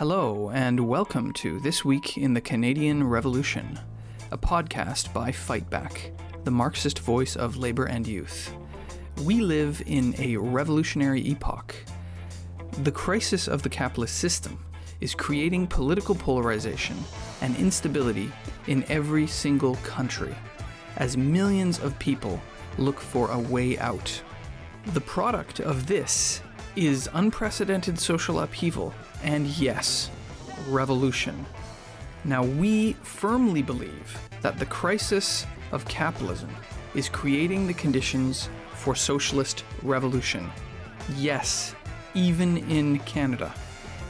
Hello, and welcome to This Week in the Canadian Revolution, a podcast by Fightback, the Marxist voice of labor and youth. We live in a revolutionary epoch. The crisis of the capitalist system is creating political polarization and instability in every single country as millions of people look for a way out. The product of this is unprecedented social upheaval and, yes, revolution. Now, we firmly believe that the crisis of capitalism is creating the conditions for socialist revolution. Yes, even in Canada.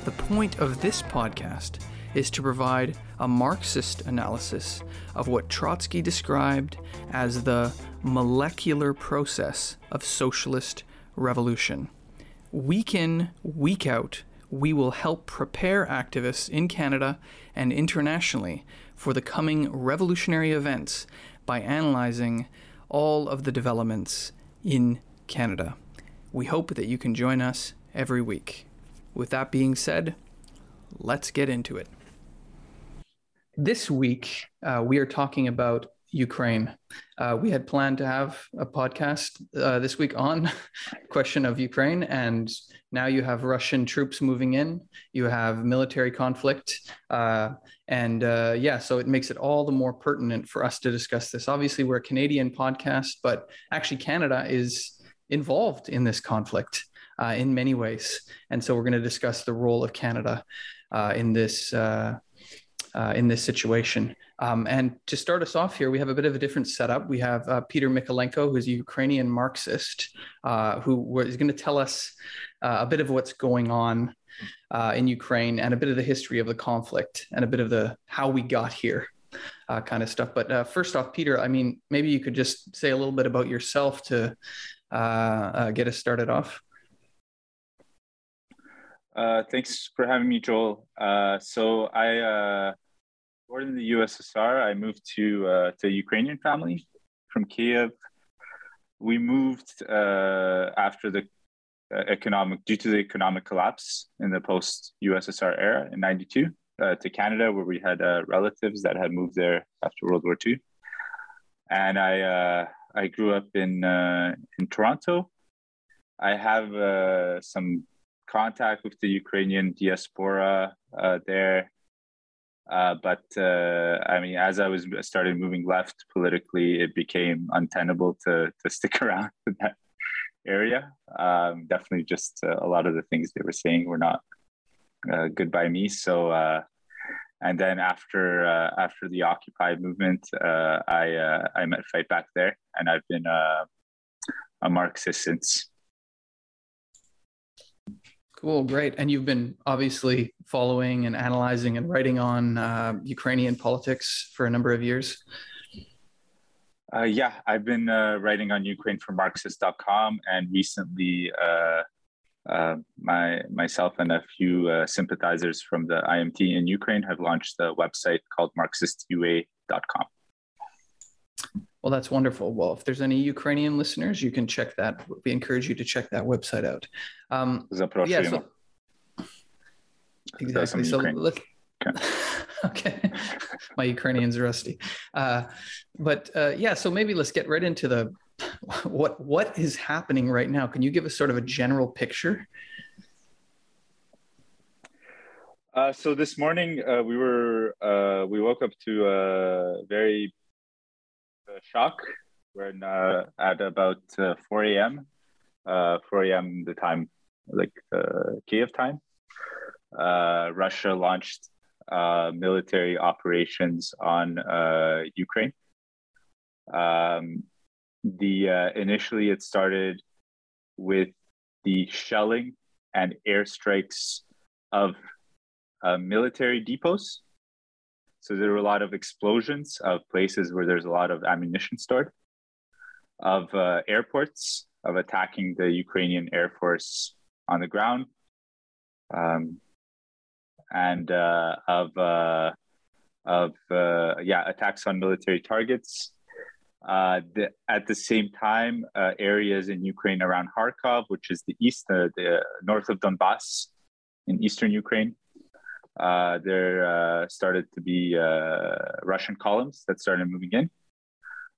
The point of this podcast is to provide a Marxist analysis of what Trotsky described as the molecular process of socialist revolution. Week in, week out, we will help prepare activists in Canada and internationally for the coming revolutionary events by analyzing all of the developments in Canada. We hope that you can join us every week. With that being said, let's get into it. This week, uh, we are talking about Ukraine. Uh, we had planned to have a podcast uh, this week on question of Ukraine, and now you have Russian troops moving in. You have military conflict, uh, and uh, yeah, so it makes it all the more pertinent for us to discuss this. Obviously, we're a Canadian podcast, but actually, Canada is involved in this conflict uh, in many ways, and so we're going to discuss the role of Canada uh, in this in this situation. Um, and to start us off here, we have a bit of a different setup. We have uh, Peter Mikolenko, who's a Ukrainian Marxist, uh, who is going to tell us uh, a bit of what's going on uh, in Ukraine and a bit of the history of the conflict and a bit of the how we got here. Uh, kind of stuff. But uh, first off, Peter, I mean, maybe you could just say a little bit about yourself to get us started off. thanks for having me, Joel. so I born in the USSR. I moved to uh, to a Ukrainian family from Kiev. We moved uh, after the uh, economic due to the economic collapse in the post USSR era in '92 uh, to Canada, where we had uh, relatives that had moved there after World War II. And I uh, I grew up in in Toronto. I have some contact with the Ukrainian diaspora there. Uh, but uh, I mean, as I was started moving left politically, it became untenable to to stick around in that area. Um, definitely, just uh, a lot of the things they were saying were not uh, good by me. So, uh, and then after after the Occupy movement, I I met Fightback there, and I've been a Marxist since. Cool, great. And you've been obviously following and analyzing and writing on uh, Ukrainian politics for a number of years. Uh, yeah, I've been uh, writing on Ukraine for Marxist.com, and recently, uh, uh, my myself and a few uh, sympathizers from the IMT in Ukraine have launched a website called MarxistUA.com. Well, that's wonderful. Well, if there's any Ukrainian listeners, you can check that. We encourage you to check that website out. Um, yeah, so, exactly. So look. Okay. okay. My Ukrainian's rusty. Uh, but uh, yeah, so maybe let's get right into the what what is happening right now. Can you give us sort of a general picture? Uh, so this morning uh, we were uh, we woke up to a very shock when uh, at about uh, 4 a.m. Uh, 4 a.m. the time, like uh, Kiev time, uh, Russia launched uh, military operations on Ukraine. Um, the initially it started with the shelling and airstrikes of military depots so there were a lot of explosions of places where there's a lot of ammunition stored, of uh, airports, of attacking the Ukrainian Air Force on the ground, um, and uh, of uh, of uh, yeah attacks on military targets. Uh, the, at the same time, uh, areas in Ukraine around Kharkov, which is the east, the north of Donbass, in eastern Ukraine, uh, there uh, started to be uh, Russian columns that started moving in.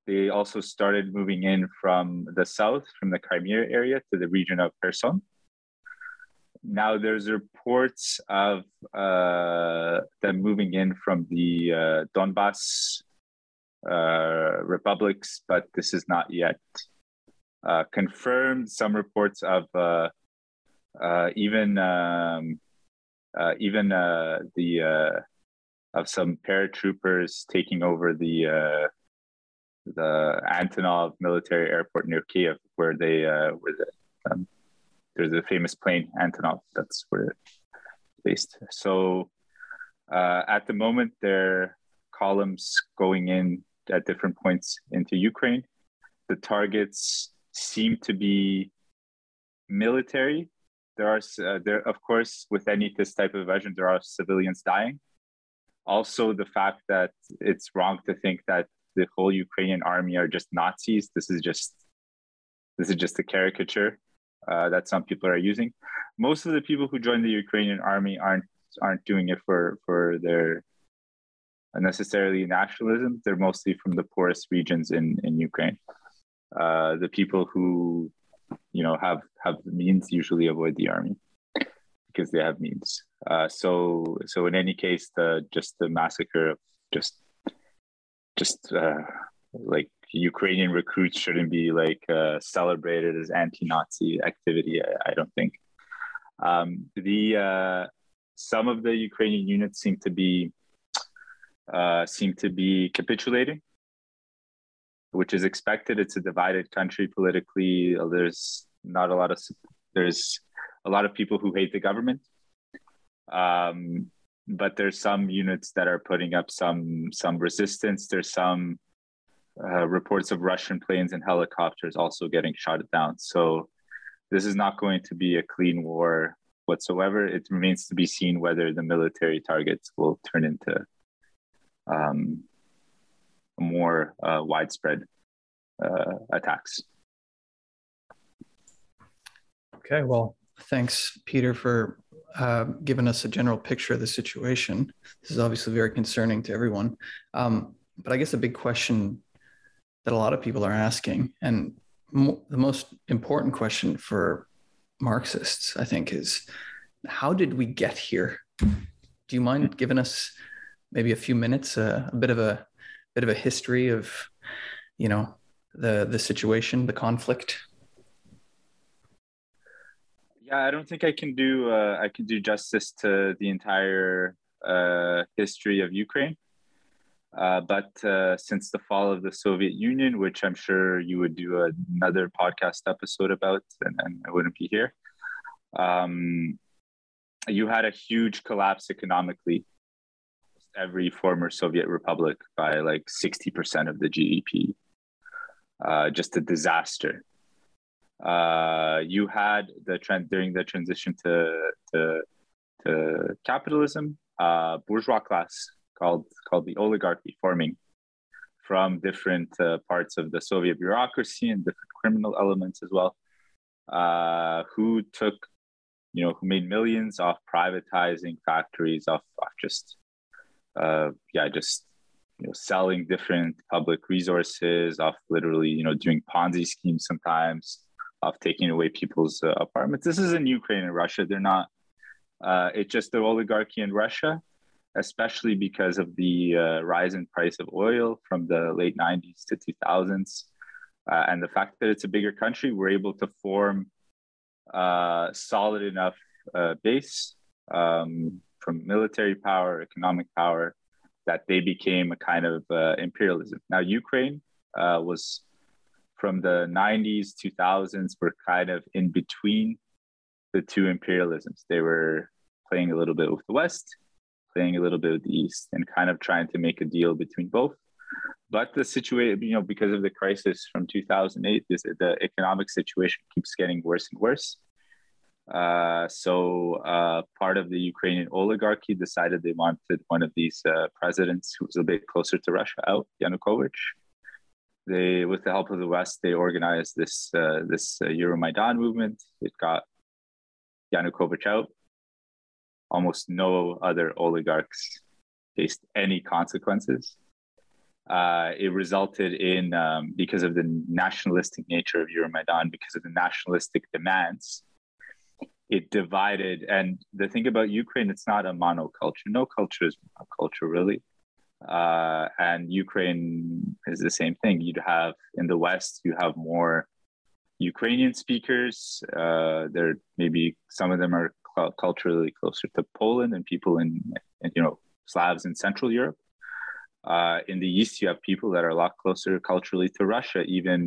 They also started moving in from the south, from the Crimea area to the region of Kherson. Now there's reports of uh, them moving in from the uh, Donbass uh, republics, but this is not yet confirmed. Some reports of uh, even um, Uh, even uh, the uh, of some paratroopers taking over the the Antonov military airport near Kiev, where they where the um, there's a famous plane Antonov. That's where it's based. So uh, at the moment, there are columns going in at different points into Ukraine. The targets seem to be military. There are uh, there, of course, with any this type of invasion, there are civilians dying. Also, the fact that it's wrong to think that the whole Ukrainian army are just Nazis. This is just this is just a caricature uh, that some people are using. Most of the people who join the Ukrainian army aren't aren't doing it for for their necessarily nationalism. They're mostly from the poorest regions in in Ukraine. Uh, the people who you know have have means usually avoid the army because they have means. Uh, so so in any case, the just the massacre of just just uh, like Ukrainian recruits shouldn't be like uh, celebrated as anti-Nazi activity. I, I don't think. Um, the uh, some of the Ukrainian units seem to be uh, seem to be capitulating, which is expected. It's a divided country politically. There's not a lot of there's a lot of people who hate the government. Um, but there's some units that are putting up some some resistance. There's some uh, reports of Russian planes and helicopters also getting shot down. So this is not going to be a clean war whatsoever. It remains to be seen whether the military targets will turn into um, more uh, widespread uh, attacks. Okay, well, thanks, Peter, for uh, giving us a general picture of the situation. This is obviously very concerning to everyone. Um, but I guess a big question that a lot of people are asking. And mo- the most important question for Marxists, I think, is how did we get here? Do you mind giving us maybe a few minutes, uh, a bit of a bit of a history of, you know, the the situation, the conflict? Yeah, I don't think I can do uh, I can do justice to the entire uh, history of Ukraine. Uh, but uh, since the fall of the Soviet Union, which I'm sure you would do another podcast episode about, and, and I wouldn't be here, um, you had a huge collapse economically. Every former Soviet republic by like 60% of the GDP. Uh, just a disaster. Uh, you had the trend during the transition to, to, to capitalism, uh, bourgeois class called called the oligarchy forming from different uh, parts of the Soviet bureaucracy and different criminal elements as well, uh, who took, you know, who made millions off privatizing factories, off, off just, uh, yeah, just, you know, selling different public resources, off literally, you know, doing Ponzi schemes sometimes, off taking away people's uh, apartments. This is in Ukraine and Russia. They're not, uh, it's just the oligarchy in Russia especially because of the uh, rise in price of oil from the late 90s to 2000s. Uh, and the fact that it's a bigger country, we're able to form a uh, solid enough uh, base um, from military power, economic power, that they became a kind of uh, imperialism. Now, Ukraine uh, was from the 90s, 2000s, were kind of in between the two imperialisms. They were playing a little bit with the West playing a little bit with the East and kind of trying to make a deal between both. But the situation, you know, because of the crisis from 2008, this, the economic situation keeps getting worse and worse. Uh, so uh, part of the Ukrainian oligarchy decided they wanted one of these uh, presidents who was a bit closer to Russia out, Yanukovych. They, with the help of the West, they organized this uh, this uh, Euromaidan movement. It got Yanukovych out, almost no other oligarchs faced any consequences. Uh, it resulted in, um, because of the nationalistic nature of Euromaidan, because of the nationalistic demands, it divided. And the thing about Ukraine, it's not a monoculture. No culture is monoculture, really. Uh, and Ukraine is the same thing. You'd have in the West, you have more Ukrainian speakers. Uh, there maybe some of them are culturally closer to Poland and people in, in you know Slavs in Central Europe. Uh, in the East, you have people that are a lot closer culturally to Russia, even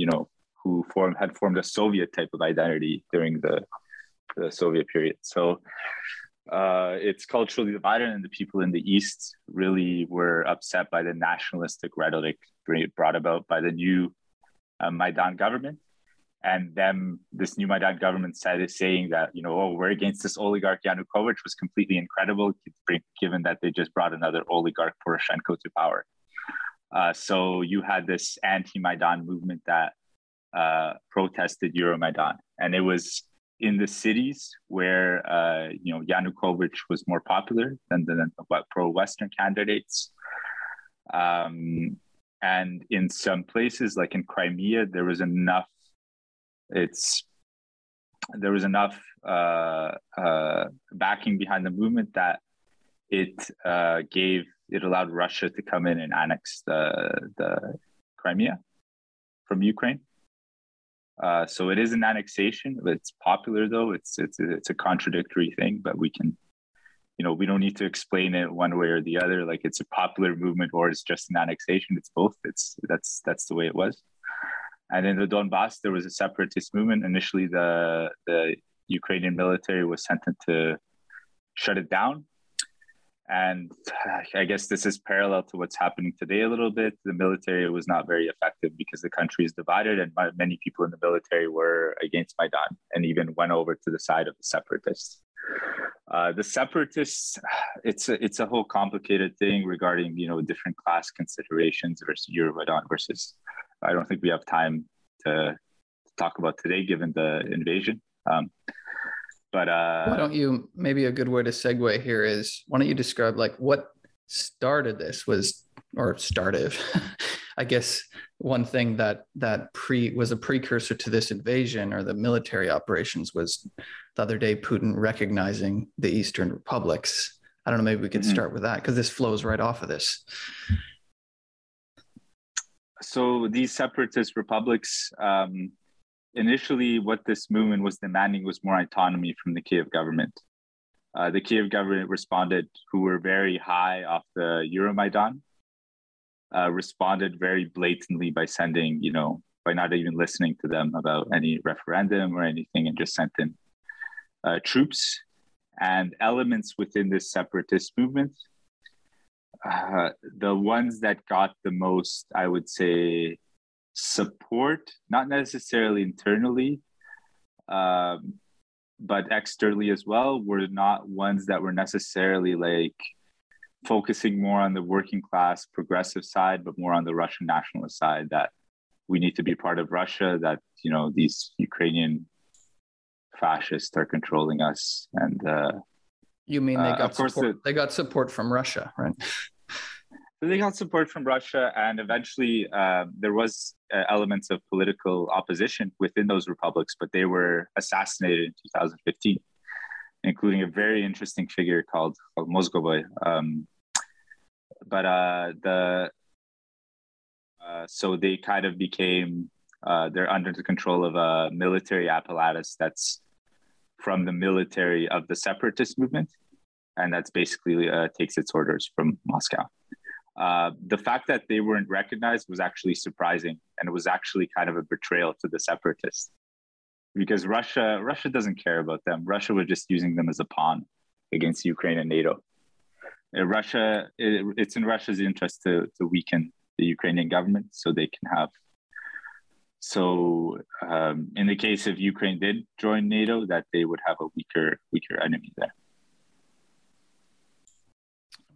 you know who formed had formed a Soviet type of identity during the the Soviet period. So uh, it's culturally divided, and the people in the East really were upset by the nationalistic rhetoric brought about by the new uh, Maidan government. And then this new Maidan government said saying that you know oh we're against this oligarch Yanukovych was completely incredible given that they just brought another oligarch Poroshenko to power. Uh, so you had this anti-Maidan movement that uh, protested Euromaidan, and it was in the cities where uh, you know Yanukovych was more popular than the, the pro-Western candidates. Um, and in some places, like in Crimea, there was enough. It's there was enough uh, uh, backing behind the movement that it uh, gave it allowed Russia to come in and annex the the Crimea from Ukraine. Uh, so it is an annexation. It's popular though. It's it's a, it's a contradictory thing, but we can, you know, we don't need to explain it one way or the other. Like it's a popular movement or it's just an annexation. It's both. It's that's that's the way it was. And in the Donbass, there was a separatist movement. Initially, the the Ukrainian military was sent in to shut it down and I guess this is parallel to what's happening today a little bit. The military was not very effective because the country is divided, and many people in the military were against Maidan and even went over to the side of the separatists. Uh, the separatists, it's a, it's a whole complicated thing regarding you know different class considerations versus Euromaidan versus. I don't think we have time to, talk about today, given the invasion. Um, but uh, why don't you? Maybe a good way to segue here is why don't you describe like what started this was or started. I guess one thing that that pre was a precursor to this invasion or the military operations was the other day Putin recognizing the Eastern republics. I don't know. Maybe we could mm-hmm. start with that because this flows right off of this. So these separatist republics, um, initially what this movement was demanding was more autonomy from the Kiev government. Uh, the Kiev government responded, who were very high off the Euromaidan, uh, responded very blatantly by sending, you know, by not even listening to them about any referendum or anything and just sent in uh, troops and elements within this separatist movement. Uh, the ones that got the most, I would say, support, not necessarily internally, um, but externally as well, were not ones that were necessarily like focusing more on the working class progressive side, but more on the Russian nationalist side that we need to be part of Russia, that, you know, these Ukrainian fascists are controlling us. And, uh, you mean they uh, got uh, support, the, they got support from Russia, right? They got support from Russia, and eventually uh, there was uh, elements of political opposition within those republics, but they were assassinated in 2015, including a very interesting figure called, called Mozgovoi. Um, but uh, the uh, so they kind of became uh, they're under the control of a military apparatus that's from the military of the separatist movement, and that's basically uh, takes its orders from Moscow. Uh, the fact that they weren't recognized was actually surprising, and it was actually kind of a betrayal to the separatists, because Russia Russia doesn't care about them. Russia was just using them as a pawn against Ukraine and NATO. Uh, Russia, it, it's in Russia's interest to to weaken the Ukrainian government so they can have. So, um, in the case of Ukraine did join NATO, that they would have a weaker weaker enemy there.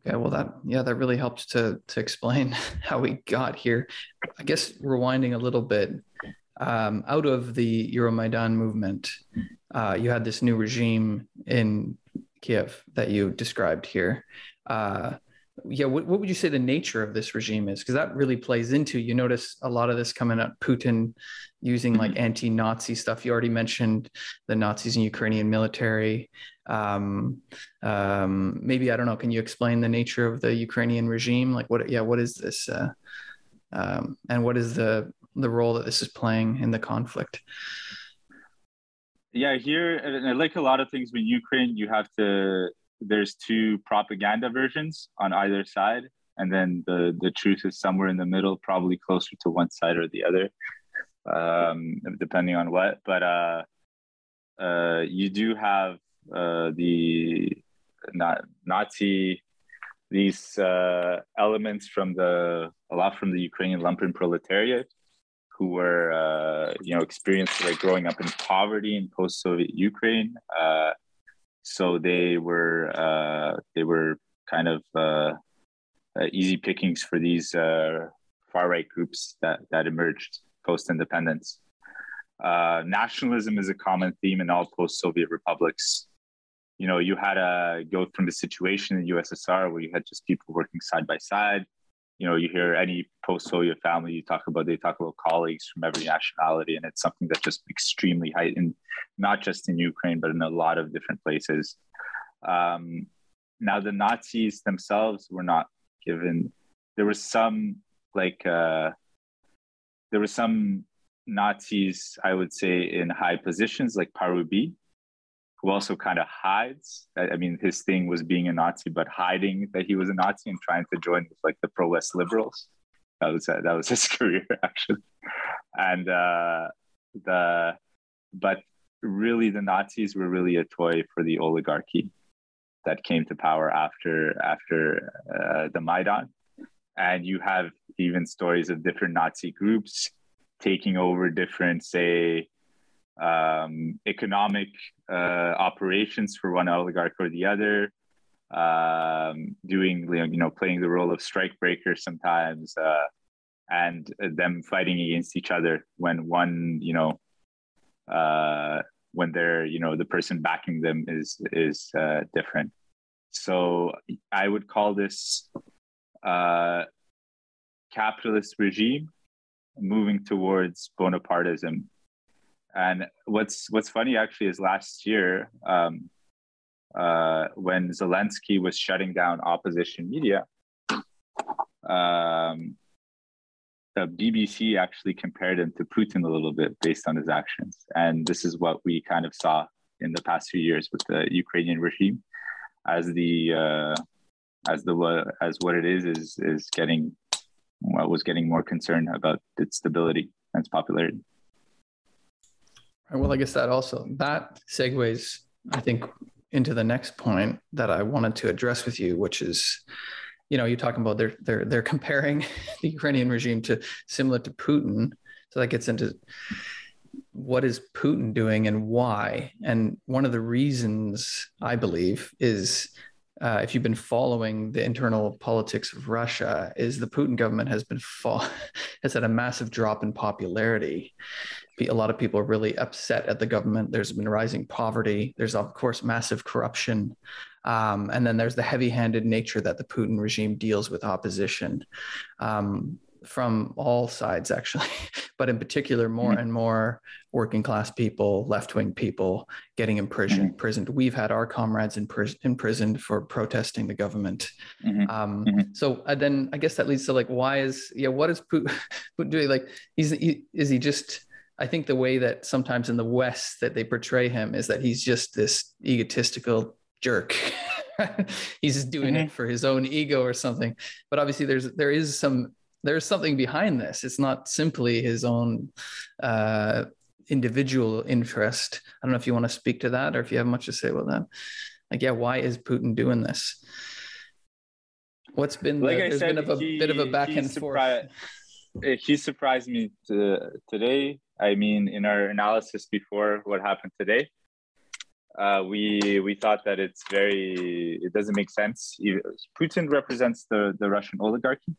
Yeah, well, that yeah, that really helps to to explain how we got here. I guess rewinding a little bit, um, out of the Euromaidan movement, uh, you had this new regime in Kiev that you described here. Uh, yeah, what, what would you say the nature of this regime is? Because that really plays into you notice a lot of this coming up. Putin using like mm-hmm. anti-Nazi stuff. You already mentioned the Nazis in Ukrainian military. Um, um, maybe I don't know. Can you explain the nature of the Ukrainian regime? Like what? Yeah, what is this? Uh, um, and what is the the role that this is playing in the conflict? Yeah, here, like a lot of things in Ukraine, you have to. There's two propaganda versions on either side, and then the the truth is somewhere in the middle, probably closer to one side or the other, um, depending on what. But uh, uh, you do have uh, the Nazi these uh, elements from the a lot from the Ukrainian lumpen proletariat, who were uh, you know experienced like growing up in poverty in post-Soviet Ukraine. Uh, so they were uh, they were kind of easy pickings for these far right groups that that emerged post-independence. nationalism is a common theme in all post-Soviet republics you know, you had to go from the situation in the USSR where you had just people working side by side. You know, you hear any post-Soviet family you talk about, they talk about colleagues from every nationality, and it's something that's just extremely heightened, not just in Ukraine, but in a lot of different places. Um, now, the Nazis themselves were not given. There was some like uh, there were some Nazis, I would say, in high positions like Parubiy, who also kind of hides. I mean, his thing was being a Nazi, but hiding that he was a Nazi and trying to join with like the pro-West liberals. That was that was his career actually, and uh, the but really the Nazis were really a toy for the oligarchy that came to power after after uh, the Maidan, and you have even stories of different Nazi groups taking over different, say, um, economic uh, operations for one oligarch or the other, um, doing you know playing the role of strike breakers sometimes, uh, and them fighting against each other when one you know uh, when they're you know the person backing them is is uh, different. So I would call this uh, capitalist regime moving towards Bonapartism and what's what's funny actually is last year, um, uh, when Zelensky was shutting down opposition media, um, the BBC actually compared him to Putin a little bit based on his actions, and this is what we kind of saw in the past few years with the Ukrainian regime, as the uh, as the as what it is is is getting what was getting more concerned about its stability and its popularity. Well, I guess that also that segues, I think, into the next point that I wanted to address with you, which is, you know, you're talking about they're they're they're comparing the Ukrainian regime to similar to Putin. So that gets into what is Putin doing and why. And one of the reasons I believe is uh, if you've been following the internal politics of Russia, is the Putin government has been fall has had a massive drop in popularity, a lot of people are really upset at the government. There's been rising poverty. There's, of course, massive corruption. Um, and then there's the heavy handed nature that the Putin regime deals with opposition um, from all sides, actually, but in particular, more mm-hmm. and more working class people, left wing people getting imprisoned. Mm-hmm. Prisoned. We've had our comrades in imprisoned for protesting the government. Mm-hmm. Um, mm-hmm. so uh, then I guess that leads to like, why is, yeah, what is Putin doing? Like, he's, he, is he just, I think the way that sometimes in the West that they portray him is that he's just this egotistical jerk. he's just doing mm-hmm. it for his own ego or something. But obviously, there's there is some there's something behind this. It's not simply his own uh, individual interest. I don't know if you want to speak to that or if you have much to say about that. Like, yeah, why is Putin doing this? What's been like the, I said, been a he, bit of a back and forth. He surprised me to, today I mean, in our analysis before what happened today, uh, we we thought that it's very it doesn't make sense. Putin represents the the Russian oligarchy.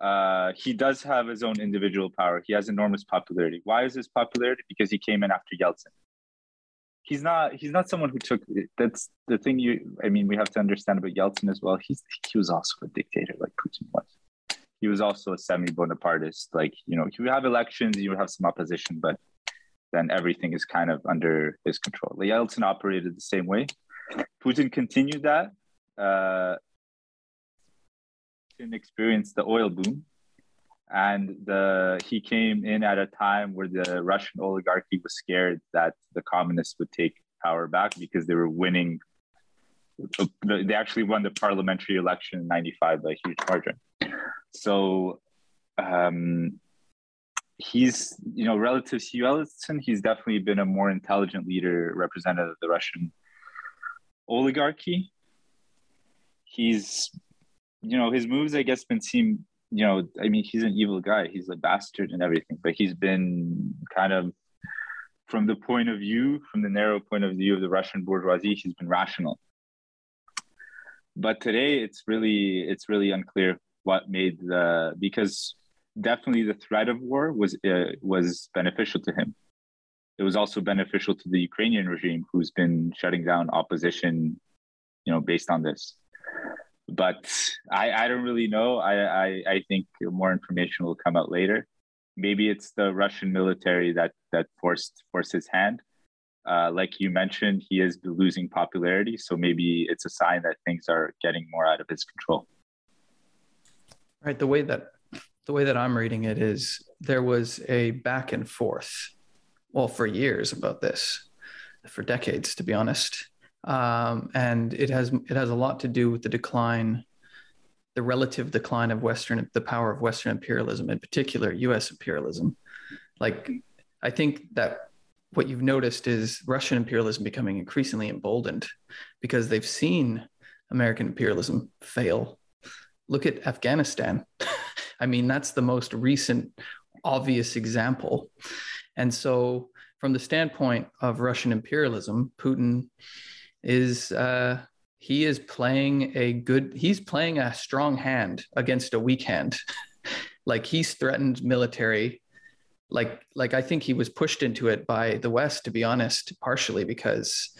Uh, he does have his own individual power. He has enormous popularity. Why is his popularity? Because he came in after Yeltsin. he's not he's not someone who took that's the thing you I mean we have to understand about Yeltsin as well. He's he was also a dictator like Putin was. He was also a semi-Bonapartist. Like you know, you have elections, you have some opposition, but then everything is kind of under his control. Yeltsin operated the same way. Putin continued that. Uh, Putin experienced the oil boom and the he came in at a time where the Russian oligarchy was scared that the communists would take power back because they were winning. They actually won the parliamentary election in '95 by a huge margin. So um, he's, you know, relative to Yeltsin, he's definitely been a more intelligent leader, representative of the Russian oligarchy. He's, you know, his moves, I guess, been seen you know, I mean, he's an evil guy. He's a bastard and everything, but he's been kind of, from the point of view, from the narrow point of view of the Russian bourgeoisie, he's been rational. But today, it's really, it's really unclear what made the because definitely the threat of war was uh, was beneficial to him. It was also beneficial to the Ukrainian regime, who's been shutting down opposition, you know, based on this but I, I don't really know. I, I, I think more information will come out later. Maybe it's the Russian military that that forced forced his hand. Uh, like you mentioned, he is losing popularity, so maybe it's a sign that things are getting more out of his control. Right. The way that the way that I'm reading it is there was a back and forth, well, for years about this, for decades, to be honest um, and it has it has a lot to do with the decline, the relative decline of Western the power of Western imperialism, in particular U.S. imperialism. Like, I think that what you've noticed is Russian imperialism becoming increasingly emboldened because they've seen American imperialism fail. Look at Afghanistan. I mean, that's the most recent obvious example. And so, from the standpoint of Russian imperialism, Putin is uh, he is playing a good he's playing a strong hand against a weak hand like he's threatened military like like i think he was pushed into it by the west to be honest partially because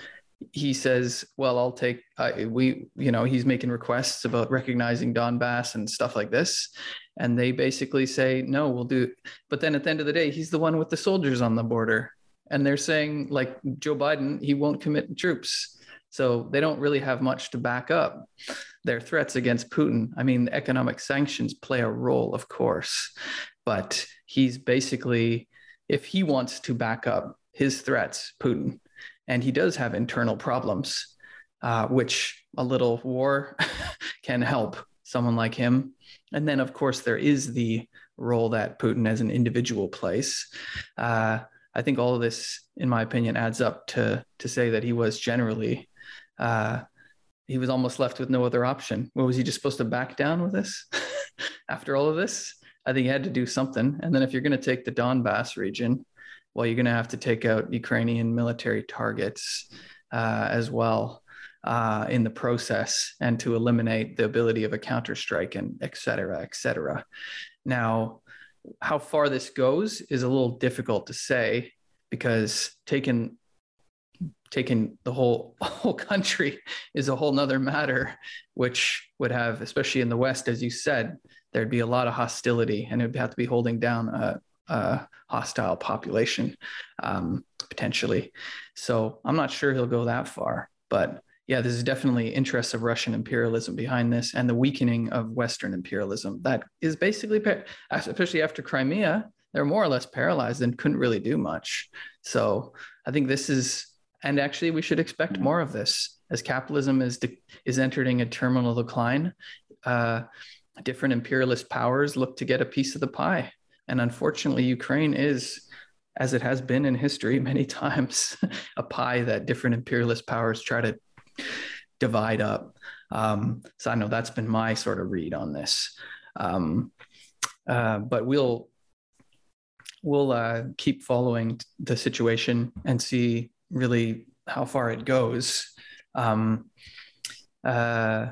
he says well i'll take we you know he's making requests about recognizing donbass and stuff like this and they basically say no we'll do It. but then at the end of the day he's the one with the soldiers on the border and they're saying like joe biden he won't commit troops so they don't really have much to back up their threats against Putin. I mean, economic sanctions play a role, of course, but he's basically, if he wants to back up his threats, Putin, and he does have internal problems, uh, which a little war can help someone like him. And then, of course, there is the role that Putin as an individual plays. Uh, I think all of this, in my opinion, adds up to to say that he was generally uh, he was almost left with no other option. What was he just supposed to back down with this after all of this? I think he had to do something. And then if you're going to take the Donbass region, well, you're going to have to take out Ukrainian military targets uh, as well uh, in the process and to eliminate the ability of a counterstrike and et cetera, et cetera. Now, how far this goes is a little difficult to say because taken taking the whole whole country is a whole nother matter, which would have, especially in the West, as you said, there'd be a lot of hostility, and it would have to be holding down a, a hostile population um, potentially. So I'm not sure he'll go that far, but yeah, this is definitely interests of Russian imperialism behind this, and the weakening of Western imperialism. That is basically, especially after Crimea, they're more or less paralyzed and couldn't really do much. So I think this is and actually, we should expect mm-hmm. more of this as capitalism is de- is entering a terminal decline. Uh, different imperialist powers look to get a piece of the pie, and unfortunately, Ukraine is, as it has been in history many times, a pie that different imperialist powers try to divide up. Um, so I know that's been my sort of read on this. Um, uh, but we'll we'll uh, keep following the situation and see really how far it goes. Um, uh,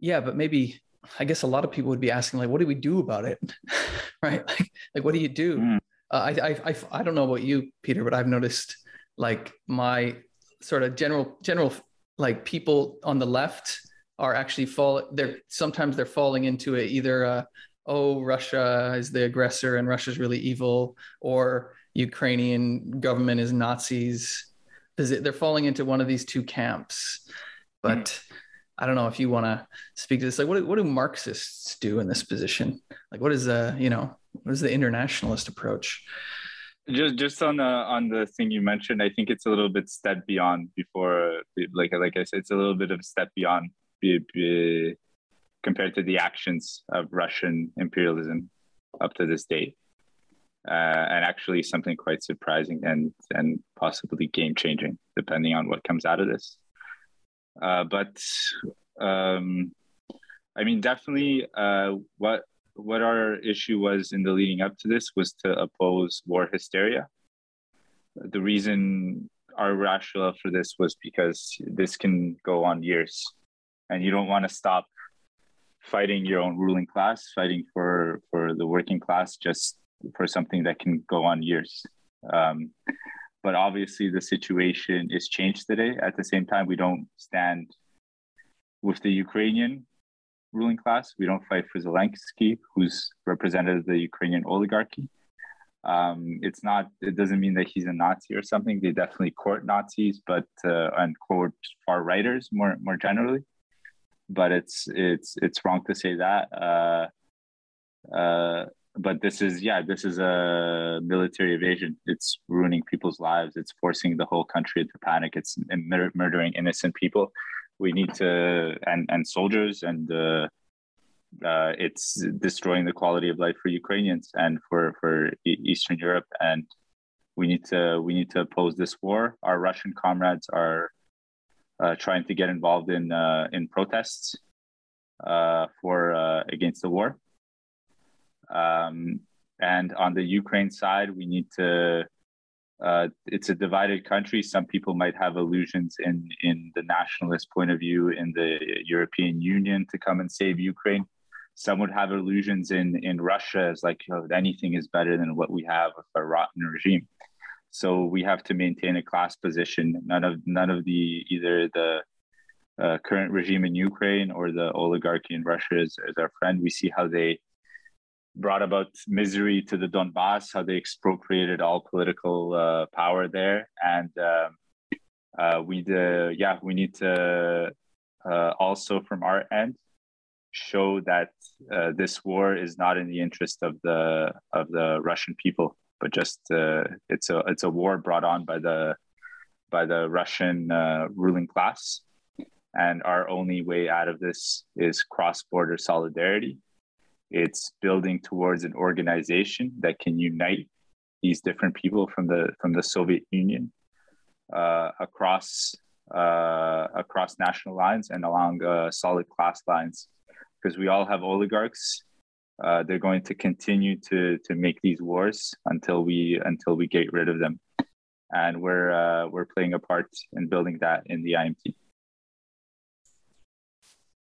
yeah, but maybe I guess a lot of people would be asking like, what do we do about it, right? Like, like what do you do? Mm. Uh, I, I, I, I don't know about you, Peter, but I've noticed like my sort of general general like people on the left are actually fall they're sometimes they're falling into it either uh, oh russia is the aggressor and russia's really evil or ukrainian government is nazis they're falling into one of these two camps but mm. I don't know if you want to speak to this like what, what do marxists do in this position? Like what is the you know what is the internationalist approach? Just just on the on the thing you mentioned i think it's a little bit step beyond before like like i said it's a little bit of step beyond be, be, compared to the actions of russian imperialism up to this date. Uh, and actually something quite surprising and and possibly game changing depending on what comes out of this uh, but um, i mean definitely uh, what what our issue was in the leading up to this was to oppose war hysteria. The reason our rationale for this was because this can go on years, and you don't want to stop fighting your own ruling class, fighting for for the working class, just for something that can go on years. Um, but obviously, the situation is changed today. At the same time, we don't stand with the Ukrainian ruling class. We don't fight for Zelensky, who's represented the Ukrainian oligarchy. Um, it's not. It doesn't mean that he's a Nazi or something. They definitely court Nazis, but uh, and court far righters more more generally. But it's it's it's wrong to say that. Uh, uh, but this is yeah, this is a military invasion. It's ruining people's lives. It's forcing the whole country into panic. It's murdering innocent people we need to and and soldiers and uh, uh, it's destroying the quality of life for Ukrainians and for for Eastern Europe and we need to we need to oppose this war. Our Russian comrades are uh, trying to get involved in uh, in protests uh, for uh, against the war. Um, and on the Ukraine side, we need to uh, it's a divided country. Some people might have illusions in in the nationalist point of view in the European Union to come and save Ukraine. Some would have illusions in in Russia as like oh, anything is better than what we have with a rotten regime. So we have to maintain a class position. None of none of the either the uh, current regime in Ukraine or the oligarchy in Russia is, is our friend. We see how they brought about misery to the Donbass, how they expropriated all political uh, power there, and um, uh, we uh, yeah we need to uh, also from our end show that uh, this war is not in the interest of the of the Russian people, but just it's a it's a war brought on by the by the Russian ruling class, and our only way out of this is cross border solidarity it's building towards an organization that can unite these different people from the from the Soviet Union uh, across uh, across national lines and along uh, solid class lines, because we all have oligarchs. Uh, they're going to continue to to make these wars until we until we get rid of them, and we're uh, we're playing a part in building that in the IMT.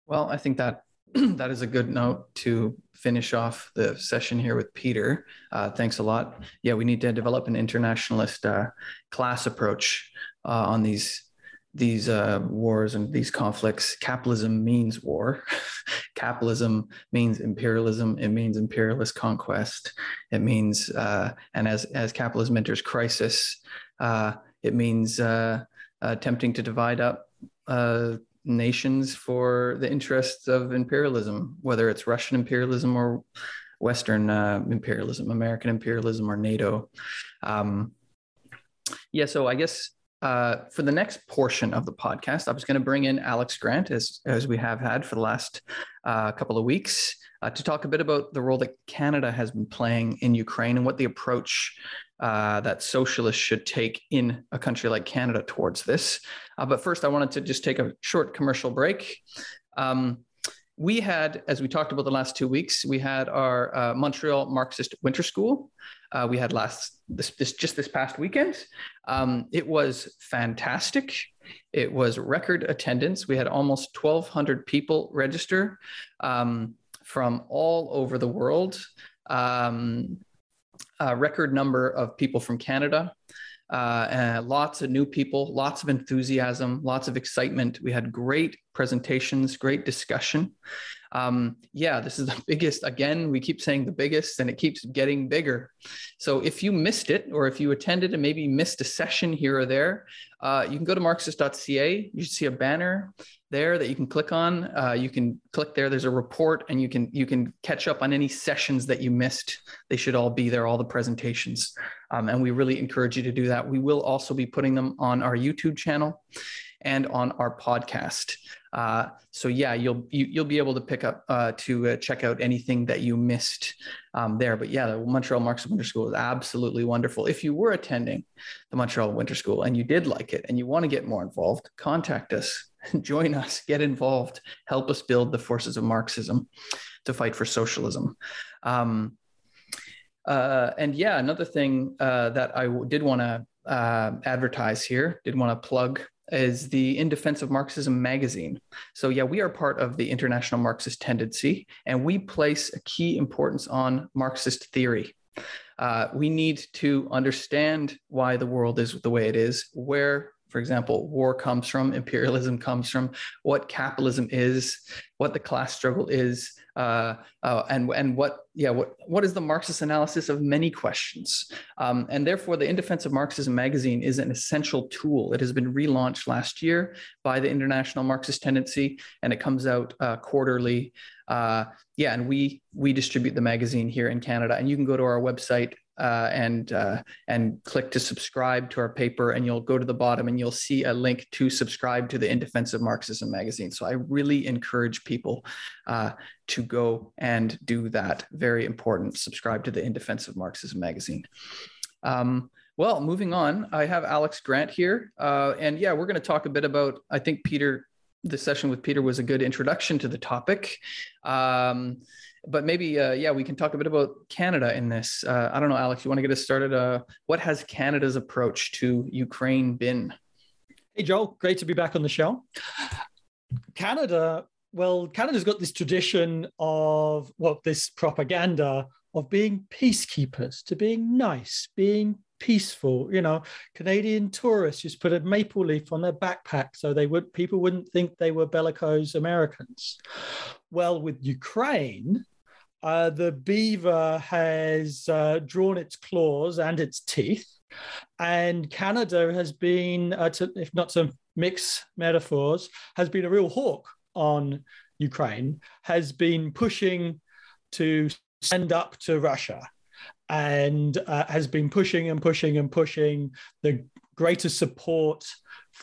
Well, I think that that is a good note to finish off the session here with Peter. Uh, thanks a lot. Yeah, we need to develop an internationalist uh, class approach uh, on these these uh, wars and these conflicts. Capitalism means war. Capitalism means imperialism. It means imperialist conquest. It means, uh, and as as capitalism enters crisis, uh, it means attempting to divide up nations for the interests of imperialism, whether it's Russian imperialism or Western uh, imperialism, American imperialism or NATO. Um, yeah, so I guess uh, for the next portion of the podcast, I was going to bring in Alex Grant, as, as we have had for the last uh, couple of weeks, uh, to talk a bit about the role that Canada has been playing in Ukraine and what the approach uh, that socialists should take in a country like Canada towards this. Uh, but first, I wanted to just take a short commercial break. Um, we had, as we talked about the last two weeks, we had our uh, Montreal Marxist Winter School. Uh, we had last this, this just this past weekend. Um, it was fantastic. It was record attendance. We had almost 1,200 people register um, from all over the world. Um, a record number of people from Canada. uh, lots of new people, lots of enthusiasm, lots of excitement. We had great presentations, great discussion. Um, yeah, this is the biggest. Again, we keep saying the biggest, and it keeps getting bigger. So if you missed it, or if you attended and maybe missed a session here or there, uh, you can go to marxist.ca. You should see a banner there that you can click on. Uh, you can click there. There's a report, and you can you can catch up on any sessions that you missed. They should all be there, all the presentations, um, and we really encourage you to do that. We will also be putting them on our YouTube channel and on our podcast. Uh, so yeah, you'll you, will you will be able to pick up uh, to uh, check out anything that you missed um, there. But yeah, the Montreal Marxist Winter School is absolutely wonderful. If you were attending the Montreal Winter School and you did like it and you want to get more involved, contact us, join us, get involved, help us build the forces of Marxism to fight for socialism. Um, uh, and yeah, another thing uh, that I did want to uh, advertise here, did want to plug is the In Defense of Marxism magazine. So, yeah, we are part of the International Marxist Tendency, and we place a key importance on Marxist theory. Uh, we need to understand why the world is the way it is, where for example, war comes from, imperialism comes from, what capitalism is, what the class struggle is, uh, uh, and and what yeah what what is the Marxist analysis of many questions, um, and therefore the In Defense of Marxism magazine is an essential tool. It has been relaunched last year by the International Marxist Tendency, and it comes out uh, quarterly. Uh, yeah, and we we distribute the magazine here in Canada, and you can go to our website uh, and uh, and click to subscribe to our paper, and you'll go to the bottom and you'll see a link to subscribe to the In Defense of Marxism magazine. So I really encourage people uh, to go and do that. Very important. Subscribe to the In Defense of Marxism magazine. Um, well, moving on, I have Alex Grant here, uh, and yeah, we're going to talk a bit about. I think Peter, the session with Peter was a good introduction to the topic. Um, but maybe uh, yeah we can talk a bit about canada in this. Uh, i don't know alex you want to get us started? Uh, what has canada's approach to ukraine been? Hey joel great to be back on the show. Canada well canada's got this tradition of well this propaganda of being peacekeepers to being nice being peaceful you know. Canadian tourists just put a maple leaf on their backpack so they would people wouldn't think they were bellicose americans. Well with ukraine uh, the beaver has uh, drawn its claws and its teeth, and Canada has been, uh, to, if not to mix metaphors, has been a real hawk on Ukraine, has been pushing to send up to Russia, and uh, has been pushing and pushing and pushing the greater support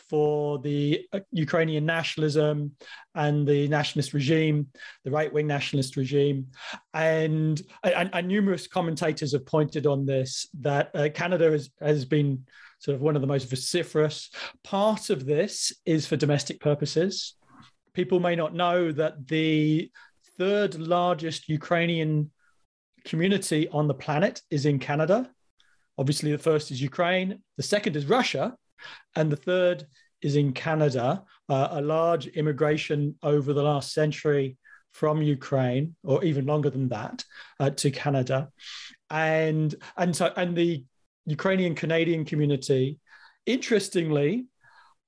for the uh, Ukrainian nationalism and the nationalist regime, the right wing nationalist regime. And, and, and, numerous commentators have pointed on this that uh, Canada has, has been sort of one of the most vociferous. Part of this is for domestic purposes. People may not know that the third largest Ukrainian community on the planet is in Canada. Obviously, the first is Ukraine, the second is Russia, and the third is in Canada, uh, a large immigration over the last century from Ukraine, or even longer than that, uh, to Canada, and and so and the Ukrainian Canadian community, interestingly,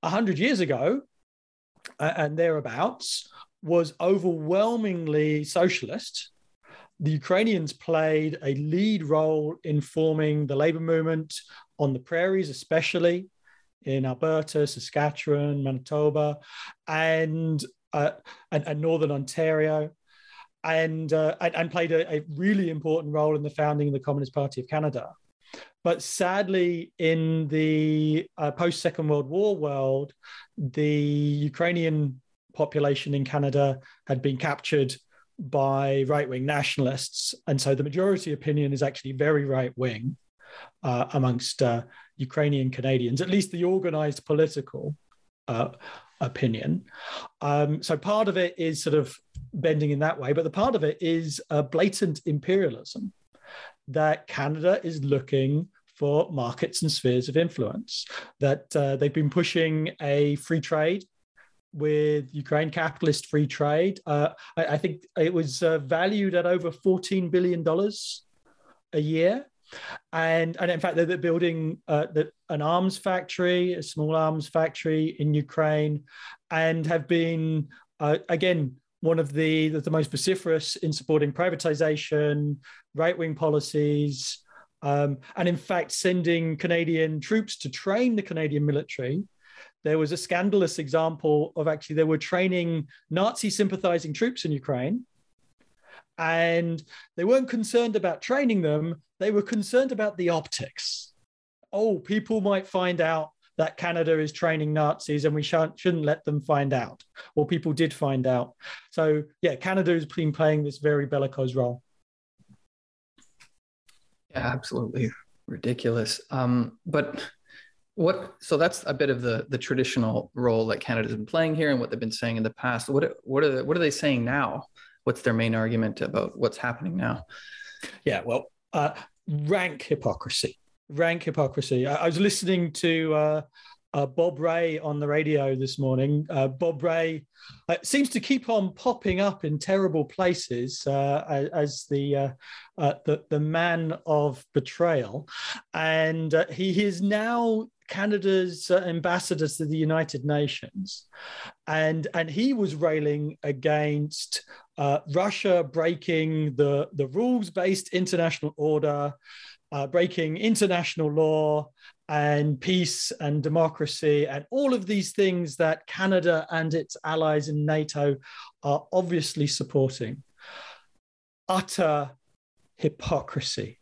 hundred years ago, uh, and thereabouts, was overwhelmingly socialist. The Ukrainians played a lead role in forming the labor movement on the prairies, especially in Alberta, Saskatchewan, Manitoba, and uh, and, and, Northern Ontario, and uh, and, and, played a, a, really important role in the founding of the Communist Party of Canada. But sadly, in the uh, post Second World War world, the Ukrainian population in Canada had been captured by right wing nationalists. And so the majority opinion is actually very right wing uh, amongst uh, Ukrainian Canadians, at least the organized political uh, opinion. Um, so part of it is sort of bending in that way, but the part of it is a blatant imperialism that Canada is looking for markets and spheres of influence, that uh, they've been pushing a free trade with Ukraine, capitalist free trade. Uh, I, I, think it was uh, valued at over $14 billion a year and and in fact they're, they're building uh, the, an arms factory, a small arms factory in Ukraine, and have been uh, again one of the the most vociferous in supporting privatization, right wing policies, um, and in fact sending Canadian troops to train the Canadian military. There was a scandalous example of actually they were training Nazi sympathizing troops in Ukraine and they weren't concerned about training them they were concerned about the optics. Oh people might find out that canada is training nazis and we shouldn't, let them find out well people did find out. So yeah canada has been playing this very bellicose role. Yeah absolutely ridiculous. Um, but what so that's a bit of the the traditional role that canada's been playing here and what they've been saying in the past. What what are what are they saying now what's their main argument about what's happening now? Yeah, well, uh, rank hypocrisy. Rank hypocrisy. I, I was listening to uh, uh, Bob Rae on the radio this morning. Uh, Bob Rae uh, seems to keep on popping up in terrible places uh, as the, uh, uh, the the man of betrayal, and he is now Canada's ambassador to the United Nations, and and he was railing against uh, Russia breaking the, the rules based international order, uh, breaking international law and peace and democracy, and all of these things that Canada and its allies in NATO are obviously supporting. Utter hypocrisy.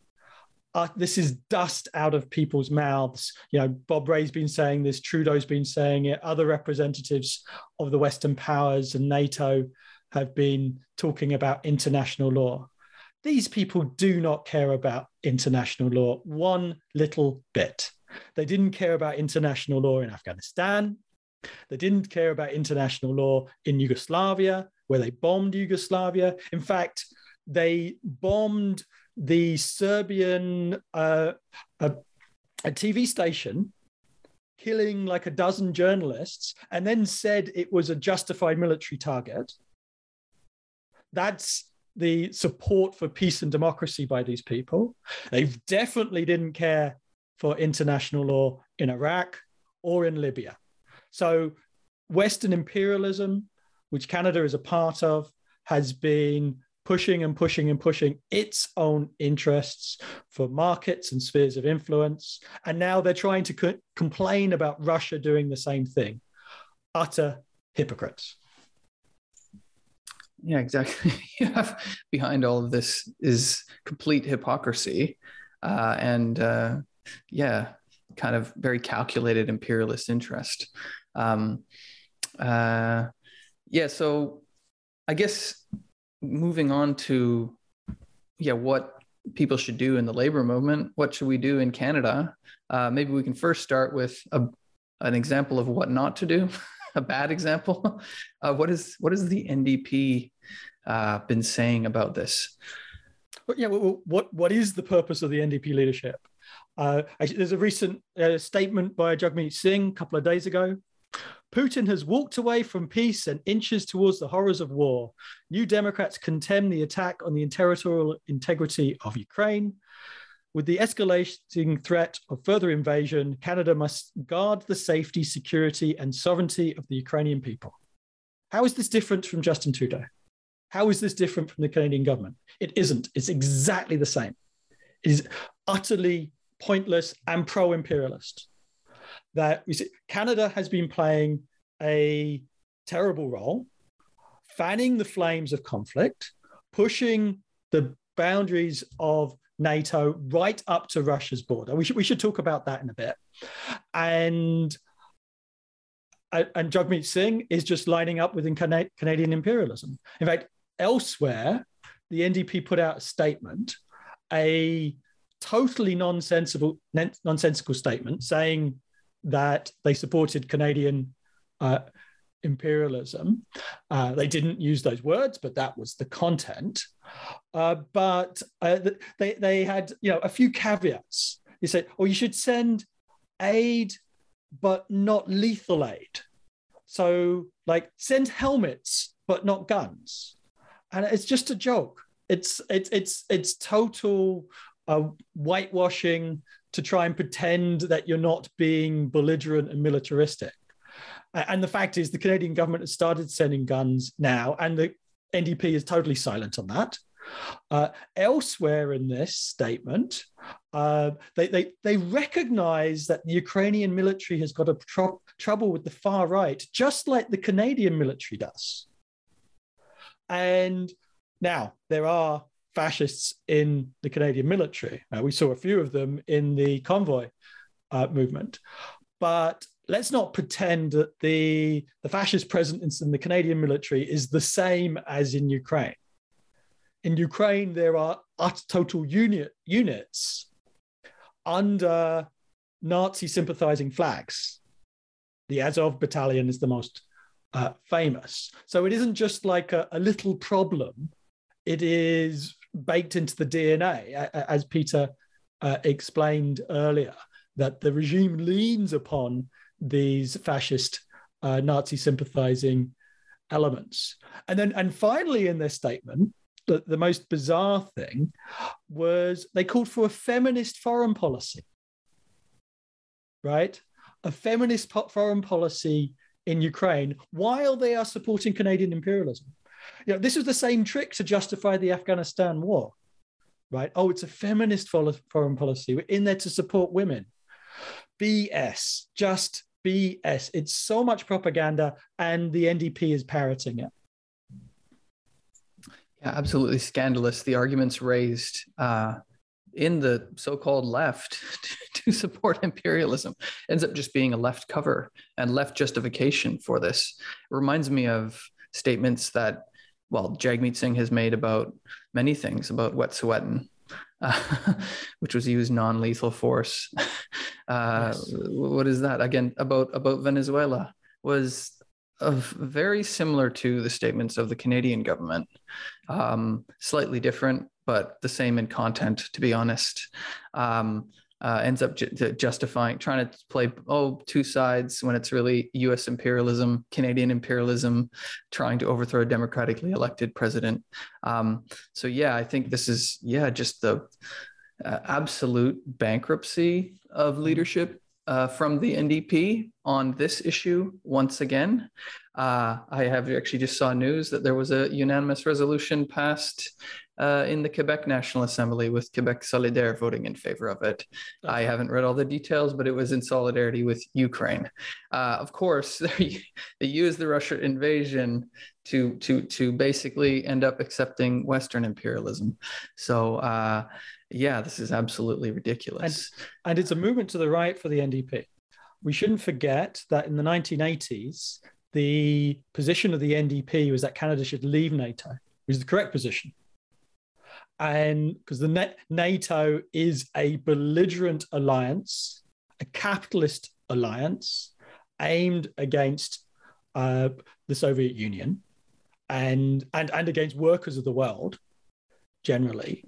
Uh, this is dust out of people's mouths. You know, Bob Rae's been saying this, Trudeau's been saying it, other representatives of the Western powers and NATO have been talking about international law. These people do not care about international law one little bit. They didn't care about international law in Afghanistan. They didn't care about international law in Yugoslavia, where they bombed Yugoslavia. In fact, they bombed the Serbian uh, a, a TV station, killing like a dozen journalists, and then said it was a justified military target. That's the support for peace and democracy by these people. They definitely didn't care for international law in Iraq or in Libya. So, Western imperialism, which Canada is a part of, has been pushing and pushing and pushing its own interests for markets and spheres of influence. And now they're trying to co- complain about Russia doing the same thing. Utter hypocrites. Yeah, exactly. behind all of this is complete hypocrisy, uh, and uh, yeah, kind of very calculated imperialist interest. Um, uh, yeah, so I guess moving on to yeah, what people should do in the labor movement. What should we do in Canada? Uh, maybe we can first start with a, an example of what not to do. a bad example. Uh, what is what has the NDP uh, been saying about this? Well, yeah, well, what what is the purpose of the NDP leadership? Uh, there's a recent uh, statement by Jagmeet Singh a couple of days ago. Putin has walked away from peace and inches towards the horrors of war. New Democrats contemn the attack on the territorial integrity of Ukraine. With the escalating threat of further invasion, Canada must guard the safety, security, and sovereignty of the Ukrainian people. How is this different from Justin Trudeau? How is this different from the Canadian government? It isn't. It's exactly the same. It is utterly pointless and pro imperialist. That see, Canada has been playing a terrible role, fanning the flames of conflict, pushing the boundaries of NATO right up to Russia's border. We should we should talk about that in a bit. And and Jagmeet Singh is just lining up with Canadian imperialism. In fact, elsewhere, the NDP put out a statement, a totally nonsensical nonsensical statement saying that they supported Canadian uh, imperialism. Uh, they didn't use those words, but that was the content. Uh, but uh, they they had you know a few caveats. You said, "Oh, you should send aid, but not lethal aid." So, like, send helmets, but not guns. And it's just a joke. It's it's it's it's total uh, whitewashing to try and pretend that you're not being belligerent and militaristic. And the fact is, the Canadian government has started sending guns now, and the NDP is totally silent on that. Uh, elsewhere in this statement, uh, they, they, they recognize that the Ukrainian military has got a tr- trouble with the far right, just like the Canadian military does. And now there are fascists in the Canadian military. Uh, we saw a few of them in the convoy uh, movement. But let's not pretend that the, the fascist presence in the Canadian military is the same as in Ukraine. In Ukraine, there are total unit, units under Nazi sympathizing flags. The Azov battalion is the most uh, famous. So it isn't just like a, a little problem, it is baked into the DNA, as Peter uh, explained earlier, that the regime leans upon these fascist uh, Nazi sympathizing elements. And then, and finally, in their statement, the, the most bizarre thing was they called for a feminist foreign policy, right? A feminist foreign policy in Ukraine while they are supporting Canadian imperialism. You know, this was the same trick to justify the Afghanistan war, right? Oh, it's a feminist foreign policy. We're in there to support women. BS, just BS. It's so much propaganda, and the NDP is parroting it. Yeah, absolutely scandalous. The arguments raised uh, in the so-called left to support imperialism ends up just being a left cover and left justification for this. It reminds me of statements that well, Jagmeet Singh has made about many things about Wet'suwet'en, uh, which was used non-lethal force. Uh. What is that again about about Venezuela? Was of very similar to the statements of the Canadian government, um, slightly different, but the same in content. To be honest, um, uh, ends up ju- justifying trying to play oh two sides when it's really U.S. imperialism, Canadian imperialism, trying to overthrow a democratically elected president. Um, so yeah, I think this is yeah just the uh, absolute bankruptcy of leadership uh, from the NDP on this issue once again. Uh, I have actually just saw news that there was a unanimous resolution passed uh, in the Quebec National Assembly with Quebec Solidaire voting in favor of it. Okay. I haven't read all the details, but it was in solidarity with Ukraine. Uh, of course, they, used the Russia invasion to to to basically end up accepting Western imperialism. So. Uh, yeah, this is absolutely ridiculous. And, and it's a movement to the right for the NDP. We shouldn't forget that in the 1980s, the position of the NDP was that Canada should leave NATO, which is the correct position and because the NATO is a belligerent alliance, a capitalist alliance aimed against uh, the Soviet Union and and and against workers of the world generally.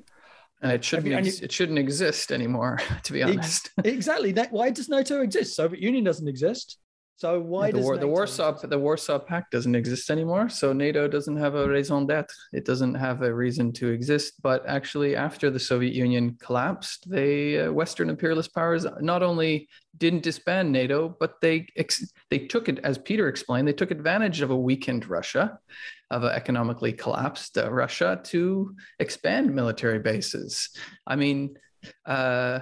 And it shouldn't and you, it shouldn't exist anymore, to be honest. exactly. That, why does NATO exist? Soviet Union doesn't exist. So why the, does War, the Warsaw the Warsaw Pact doesn't exist anymore? So NATO doesn't have a raison d'être. It doesn't have a reason to exist. But actually, after the Soviet Union collapsed, they uh, Western imperialist powers not only didn't disband NATO, but they ex- they took it, as Peter explained, they took advantage of a weakened Russia, of an economically collapsed uh, Russia, to expand military bases. I mean. Uh,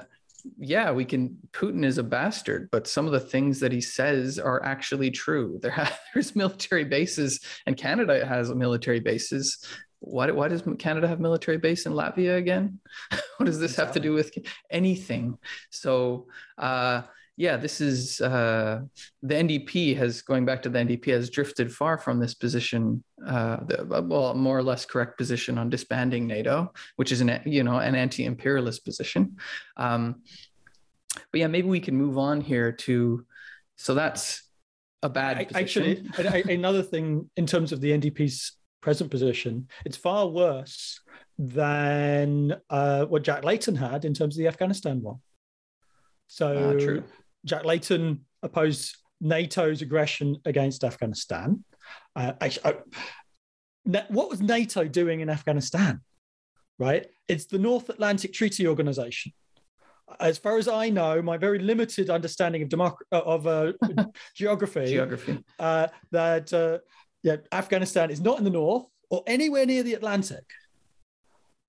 yeah, we can. Putin is a bastard, but some of the things that he says are actually true. There have, there's military bases, and Canada has military bases. Why, why does Canada have military base in Latvia again? what does this exactly. have to do with anything? So, uh, yeah, this is uh, the NDP has going back to the NDP has drifted far from this position, uh, the, well, more or less correct position on disbanding NATO, which is an you know an anti-imperialist position. Um, but yeah, maybe we can move on here to. So that's a bad position. Actually, another thing in terms of the NDP's present position, it's far worse than uh, what Jack Layton had in terms of the Afghanistan one. So, uh, Jack Layton opposed NATO's aggression against Afghanistan. Uh, I, what was NATO doing in Afghanistan? right? It's the North Atlantic Treaty Organization. As far as I know, my very limited understanding of democ- uh, of uh, geography, Geography. uh, that uh, yeah, Afghanistan is not in the north or anywhere near the Atlantic,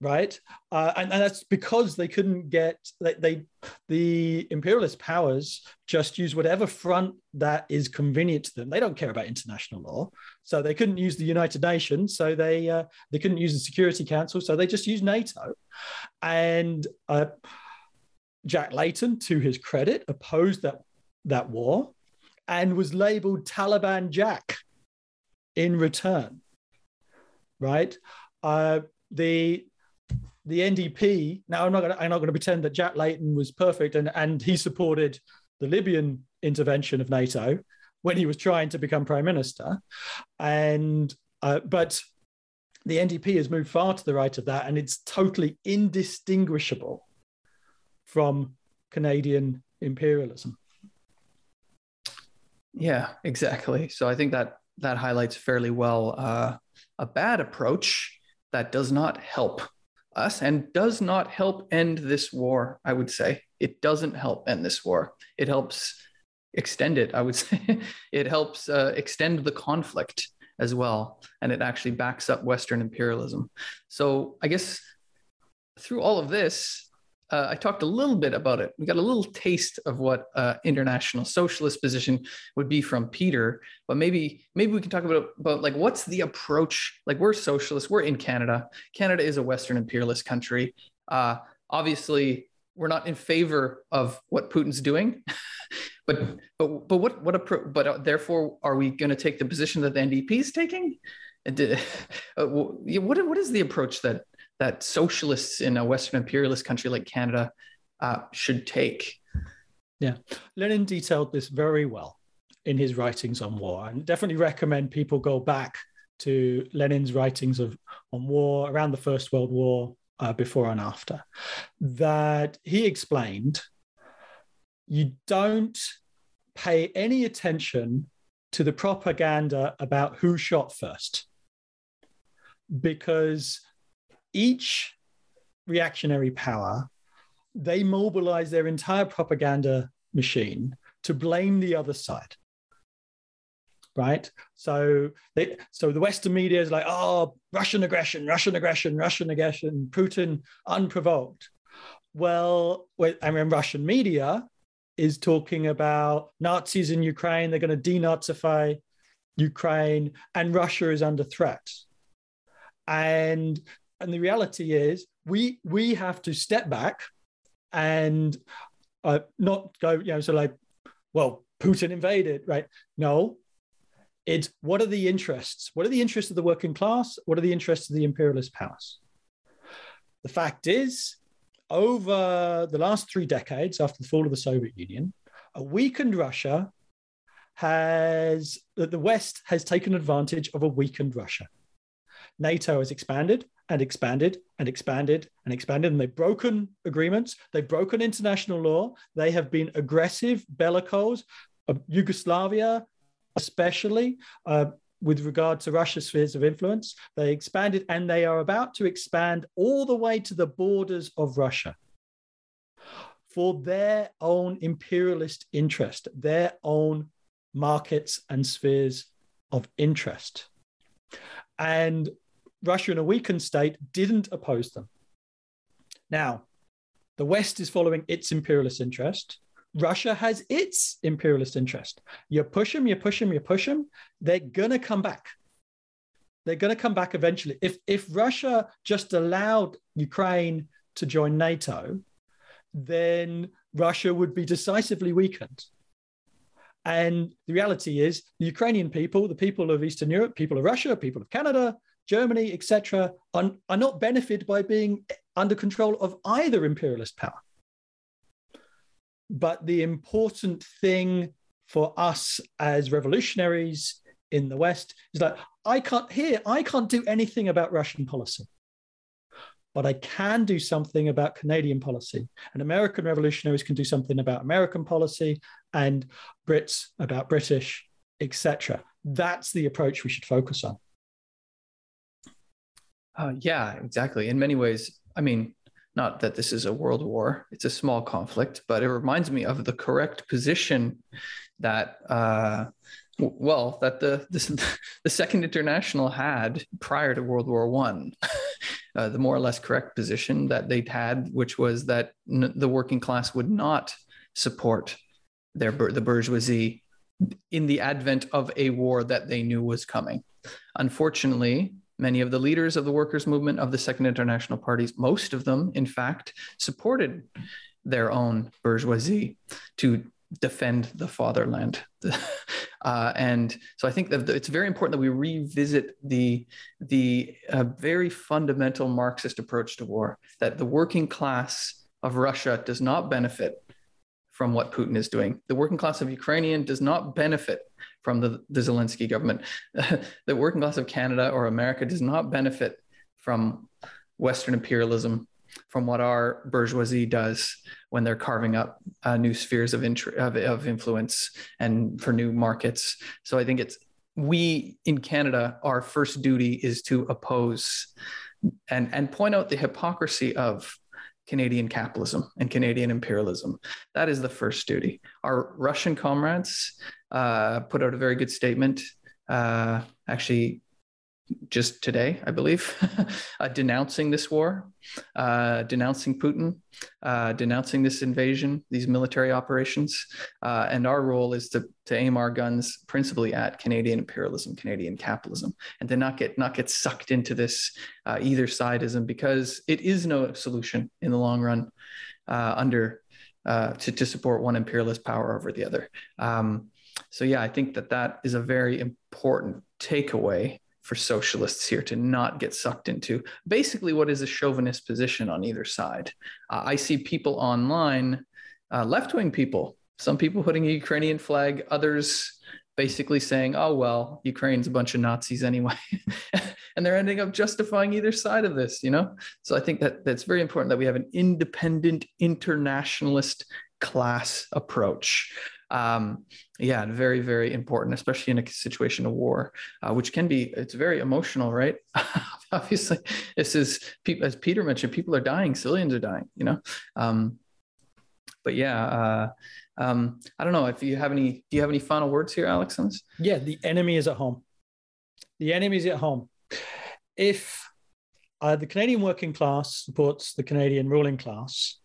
right? Uh, and, and that's because they couldn't get they, they the imperialist powers just use whatever front that is convenient to them. They don't care about international law, so they couldn't use the United Nations, so they uh, they couldn't use the Security Council, so they just used NATO, and uh, Jack Layton, to his credit, opposed that that war and was labeled Taliban Jack in return. Right? Uh, the the NDP. Now I'm not gonna I'm not gonna pretend that Jack Layton was perfect and, and he supported the Libyan intervention of NATO when he was trying to become prime minister. And uh, but the NDP has moved far to the right of that, and it's totally indistinguishable from Canadian imperialism. Yeah, exactly. So I think that that highlights fairly well uh, a bad approach that does not help us and does not help end this war. I would say it doesn't help end this war. It helps extend it. I would say it helps uh, extend the conflict as well, and it actually backs up Western imperialism. So I guess through all of this, uh, I talked a little bit about it. We got a little taste of what uh, international socialist position would be from Peter, but maybe maybe we can talk about about like what's the approach? Like we're socialists, we're in Canada. Canada is a Western imperialist country. Uh, obviously, we're not in favor of what Putin's doing, but but but what what appro- but uh, therefore are we going to take the position that the NDP is taking? And, uh, what what is the approach that that socialists in a Western imperialist country like Canada uh, should take. Yeah, Lenin detailed this very well in his writings on war, and definitely recommend people go back to Lenin's writings of on war around the First World War, uh, before and after. That he explained, you don't pay any attention to the propaganda about who shot first, because each reactionary power, they mobilize their entire propaganda machine to blame the other side. Right. So they so the Western media is like, oh, Russian aggression, Russian aggression, Russian aggression, Putin unprovoked. Well, I mean, Russian media is talking about Nazis in Ukraine, they're going to denazify Ukraine, and Russia is under threat. And and the reality is, we we have to step back and uh, not go, you know, so like, well, Putin invaded, right? No, it's what are the interests? What are the interests of the working class? What are the interests of the imperialist powers? The fact is, over the last three decades after the fall of the Soviet Union, a weakened Russia has the West has taken advantage of a weakened Russia. NATO has expanded and expanded and expanded and expanded, and they've broken agreements. They've broken international law. They have been aggressive, bellicose. Uh, Yugoslavia, especially uh, with regard to Russia's spheres of influence, they expanded and they are about to expand all the way to the borders of Russia for their own imperialist interest, their own markets and spheres of interest. And Russia in a weakened state didn't oppose them. Now, the West is following its imperialist interest. Russia has its imperialist interest. You push them, you push them, you push them, they're going to come back. They're going to come back eventually. If, if Russia just allowed Ukraine to join NATO, then Russia would be decisively weakened. And the reality is, the Ukrainian people, the people of Eastern Europe, people of Russia, people of Canada, Germany, etc., are, are not benefited by being under control of either imperialist power. But the important thing for us as revolutionaries in the West is that I can't here, I can't do anything about Russian policy. But I can do something about Canadian policy. And American revolutionaries can do something about American policy and Brits about British, etc. That's the approach we should focus on. Uh, yeah, exactly. In many ways, I mean, not that this is a world war, it's a small conflict, but it reminds me of the correct position that, uh, well, that the, the, the Second International had prior to World War One. uh, the more or less correct position that they'd had, which was that n- the working class would not support their the bourgeoisie in the advent of a war that they knew was coming. Unfortunately, many of the leaders of the workers' movement of the Second International parties, most of them, in fact, supported their own bourgeoisie to defend the fatherland. uh, and so I think that it's very important that we revisit the, the uh, very fundamental Marxist approach to war, that the working class of Russia does not benefit from what Putin is doing. The working class of Ukrainian does not benefit from the, the Zelensky government. the working class of Canada or America does not benefit from Western imperialism, from what our bourgeoisie does when they're carving up uh, new spheres of, int- of, of influence and for new markets. So I think it's we in Canada, our first duty is to oppose and, and point out the hypocrisy of Canadian capitalism and Canadian imperialism. That is the first duty. Our Russian comrades uh, put out a very good statement, uh, actually, just today, I believe, uh, denouncing this war, uh, denouncing Putin, uh, denouncing this invasion, these military operations. Uh, and our role is to, to aim our guns principally at Canadian imperialism, Canadian capitalism, and to not get not get sucked into this uh, either sideism because it is no solution in the long run uh, under to, to support one imperialist power over the other. Um, so yeah, I think that that is a very important takeaway for socialists here to not get sucked into basically what is a chauvinist position on either side. Uh, I see people online, uh, left wing people, some people putting a Ukrainian flag, others basically saying, oh, well, Ukraine's a bunch of Nazis anyway. and they're ending up justifying either side of this, you know? So I think that that's very important that we have an independent internationalist class approach um, yeah, very, very important, especially in a situation of war, uh, which can be, it's very emotional, right? Obviously, this is, as Peter mentioned, people are dying, civilians are dying, you know? Um, but yeah, uh, um, I don't know if you have any, do you have any final words here, Alex? Yeah, the enemy is at home. The enemy is at home. If uh, the Canadian working class supports the Canadian ruling class,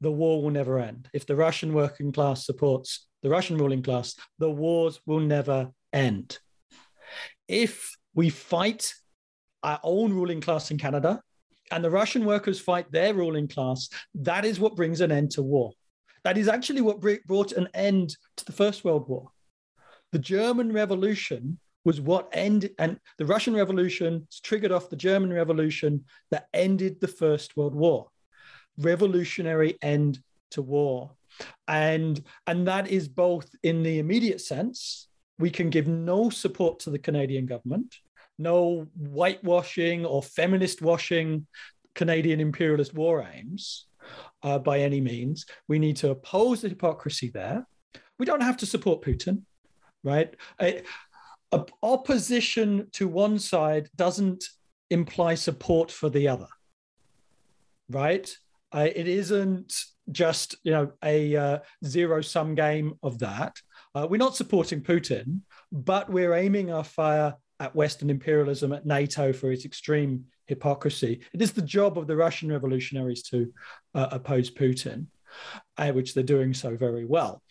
the war will never end. If the Russian working class supports the Russian ruling class, the wars will never end. If we fight our own ruling class in Canada and the Russian workers fight their ruling class, that is what brings an end to war. That is actually what brought an end to the First World War. The German Revolution was what ended, and the Russian Revolution triggered off the German Revolution that ended the First World War. Revolutionary end to war and and that is both in the immediate sense we can give no support to the canadian government no whitewashing or feminist washing canadian imperialist war aims uh, by any means. We need to oppose the hypocrisy there. We don't have to support putin right? Opposition to one side doesn't imply support for the other right? It isn't just you know a uh, zero sum game of that. Uh, we're not supporting Putin, but we're aiming our fire at Western imperialism, at NATO for its extreme hypocrisy. It is the job of the Russian revolutionaries to uh, oppose Putin, uh, which they're doing so very well.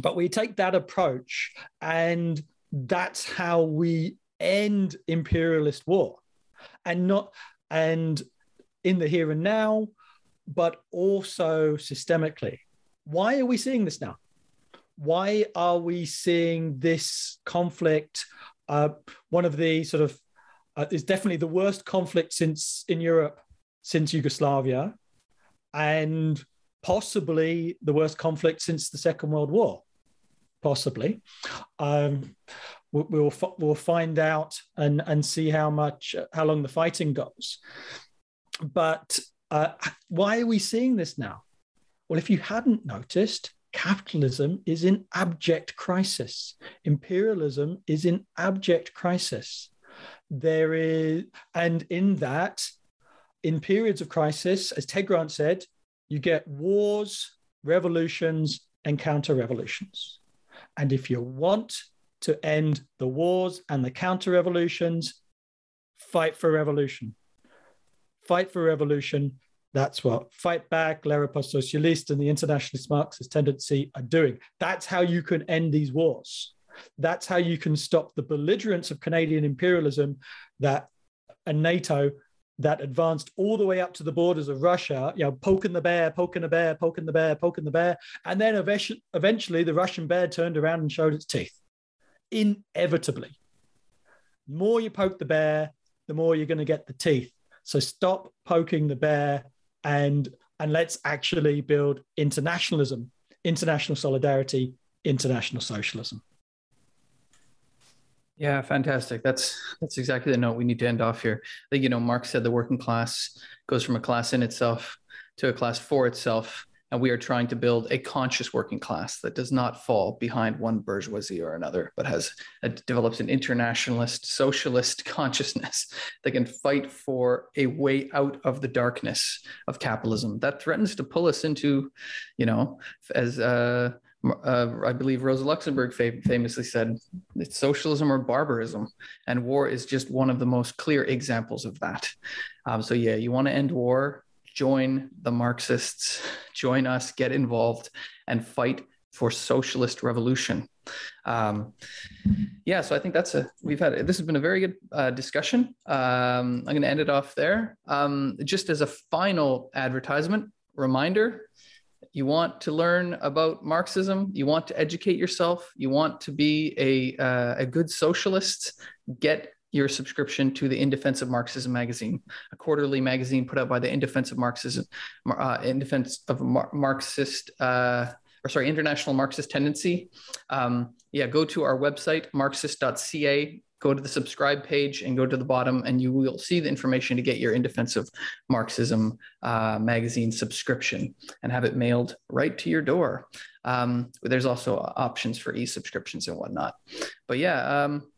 But we take that approach, and that's how we end imperialist war, and not and in the here and now but also systemically. Why are we seeing this now? Why are we seeing this conflict? Uh, one of the sort of uh, is definitely the worst conflict since in Europe since Yugoslavia, and possibly the worst conflict since the Second World War. Possibly, um, we'll we'll find out and and see how much how long the fighting goes. But uh, why are we seeing this now? Well, if you hadn't noticed, capitalism is in abject crisis. Imperialism is in abject crisis. There is, and in that, in periods of crisis, as Ted Grant said, you get wars, revolutions, and counter revolutions. And if you want to end the wars and the counter revolutions, fight for revolution. Fight for revolution. That's what Fightback, Riposte Socialiste, and the Internationalist Marxist Tendency are doing. That's how you can end these wars. That's how you can stop the belligerence of Canadian imperialism that and NATO that advanced all the way up to the borders of Russia, you know, poking the bear, poking the bear, poking the bear, poking the bear. And then eventually the Russian bear turned around and showed its teeth. Inevitably. The more you poke the bear, the more you're going to get the teeth. So stop poking the bear and and let's actually build internationalism, international solidarity, international socialism. Yeah, fantastic. That's that's exactly the note we need to end off here. I think you know Marx said the working class goes from a class in itself to a class for itself, and we are trying to build a conscious working class that does not fall behind one bourgeoisie or another, but has a, develops an internationalist, socialist consciousness that can fight for a way out of the darkness of capitalism that threatens to pull us into, you know, as uh, uh, I believe Rosa Luxemburg famously said, it's socialism or barbarism. And war is just one of the most clear examples of that. Um, so, yeah, you want to end war, join the Marxists, join us, get involved, and fight for socialist revolution. Um, yeah, so I think that's a we've had this has been a very good uh, discussion. Um, I'm going to end it off there. Um, just as a final advertisement reminder, you want to learn about Marxism, you want to educate yourself, you want to be a, uh, a good socialist, get your subscription to the In Defense of Marxism magazine, a quarterly magazine put out by the In Defense of Marxism, uh, In Defense of Mar- Marxist, uh, or sorry, International Marxist Tendency. Um, yeah, go to our website, marxist.ca go to the subscribe page and go to the bottom, and you will see the information to get your In Defense of Marxism uh, magazine subscription and have it mailed right to your door. Um, there's also options for e subscriptions and whatnot. But yeah, um,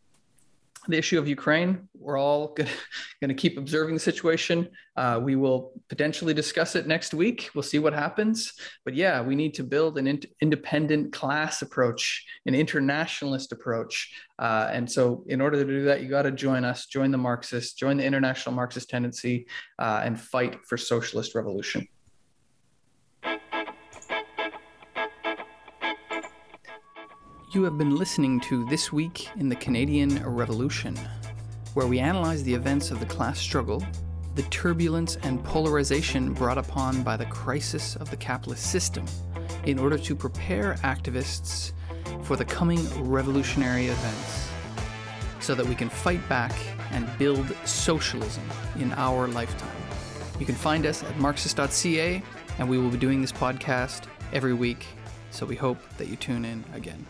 the issue of Ukraine. We're all going to keep observing the situation. Uh, we will potentially discuss it next week. We'll see what happens. But yeah, we need to build an in- independent class approach, an internationalist approach. Uh, and so, in order to do that, you got to join us, join the Marxists, join the International Marxist Tendency, uh, and fight for socialist revolution. You have been listening to This Week in the Canadian Revolution, where we analyze the events of the class struggle, the turbulence and polarization brought upon by the crisis of the capitalist system, in order to prepare activists for the coming revolutionary events, so that we can fight back and build socialism in our lifetime. You can find us at marxist.ca, and we will be doing this podcast every week, so we hope that you tune in again.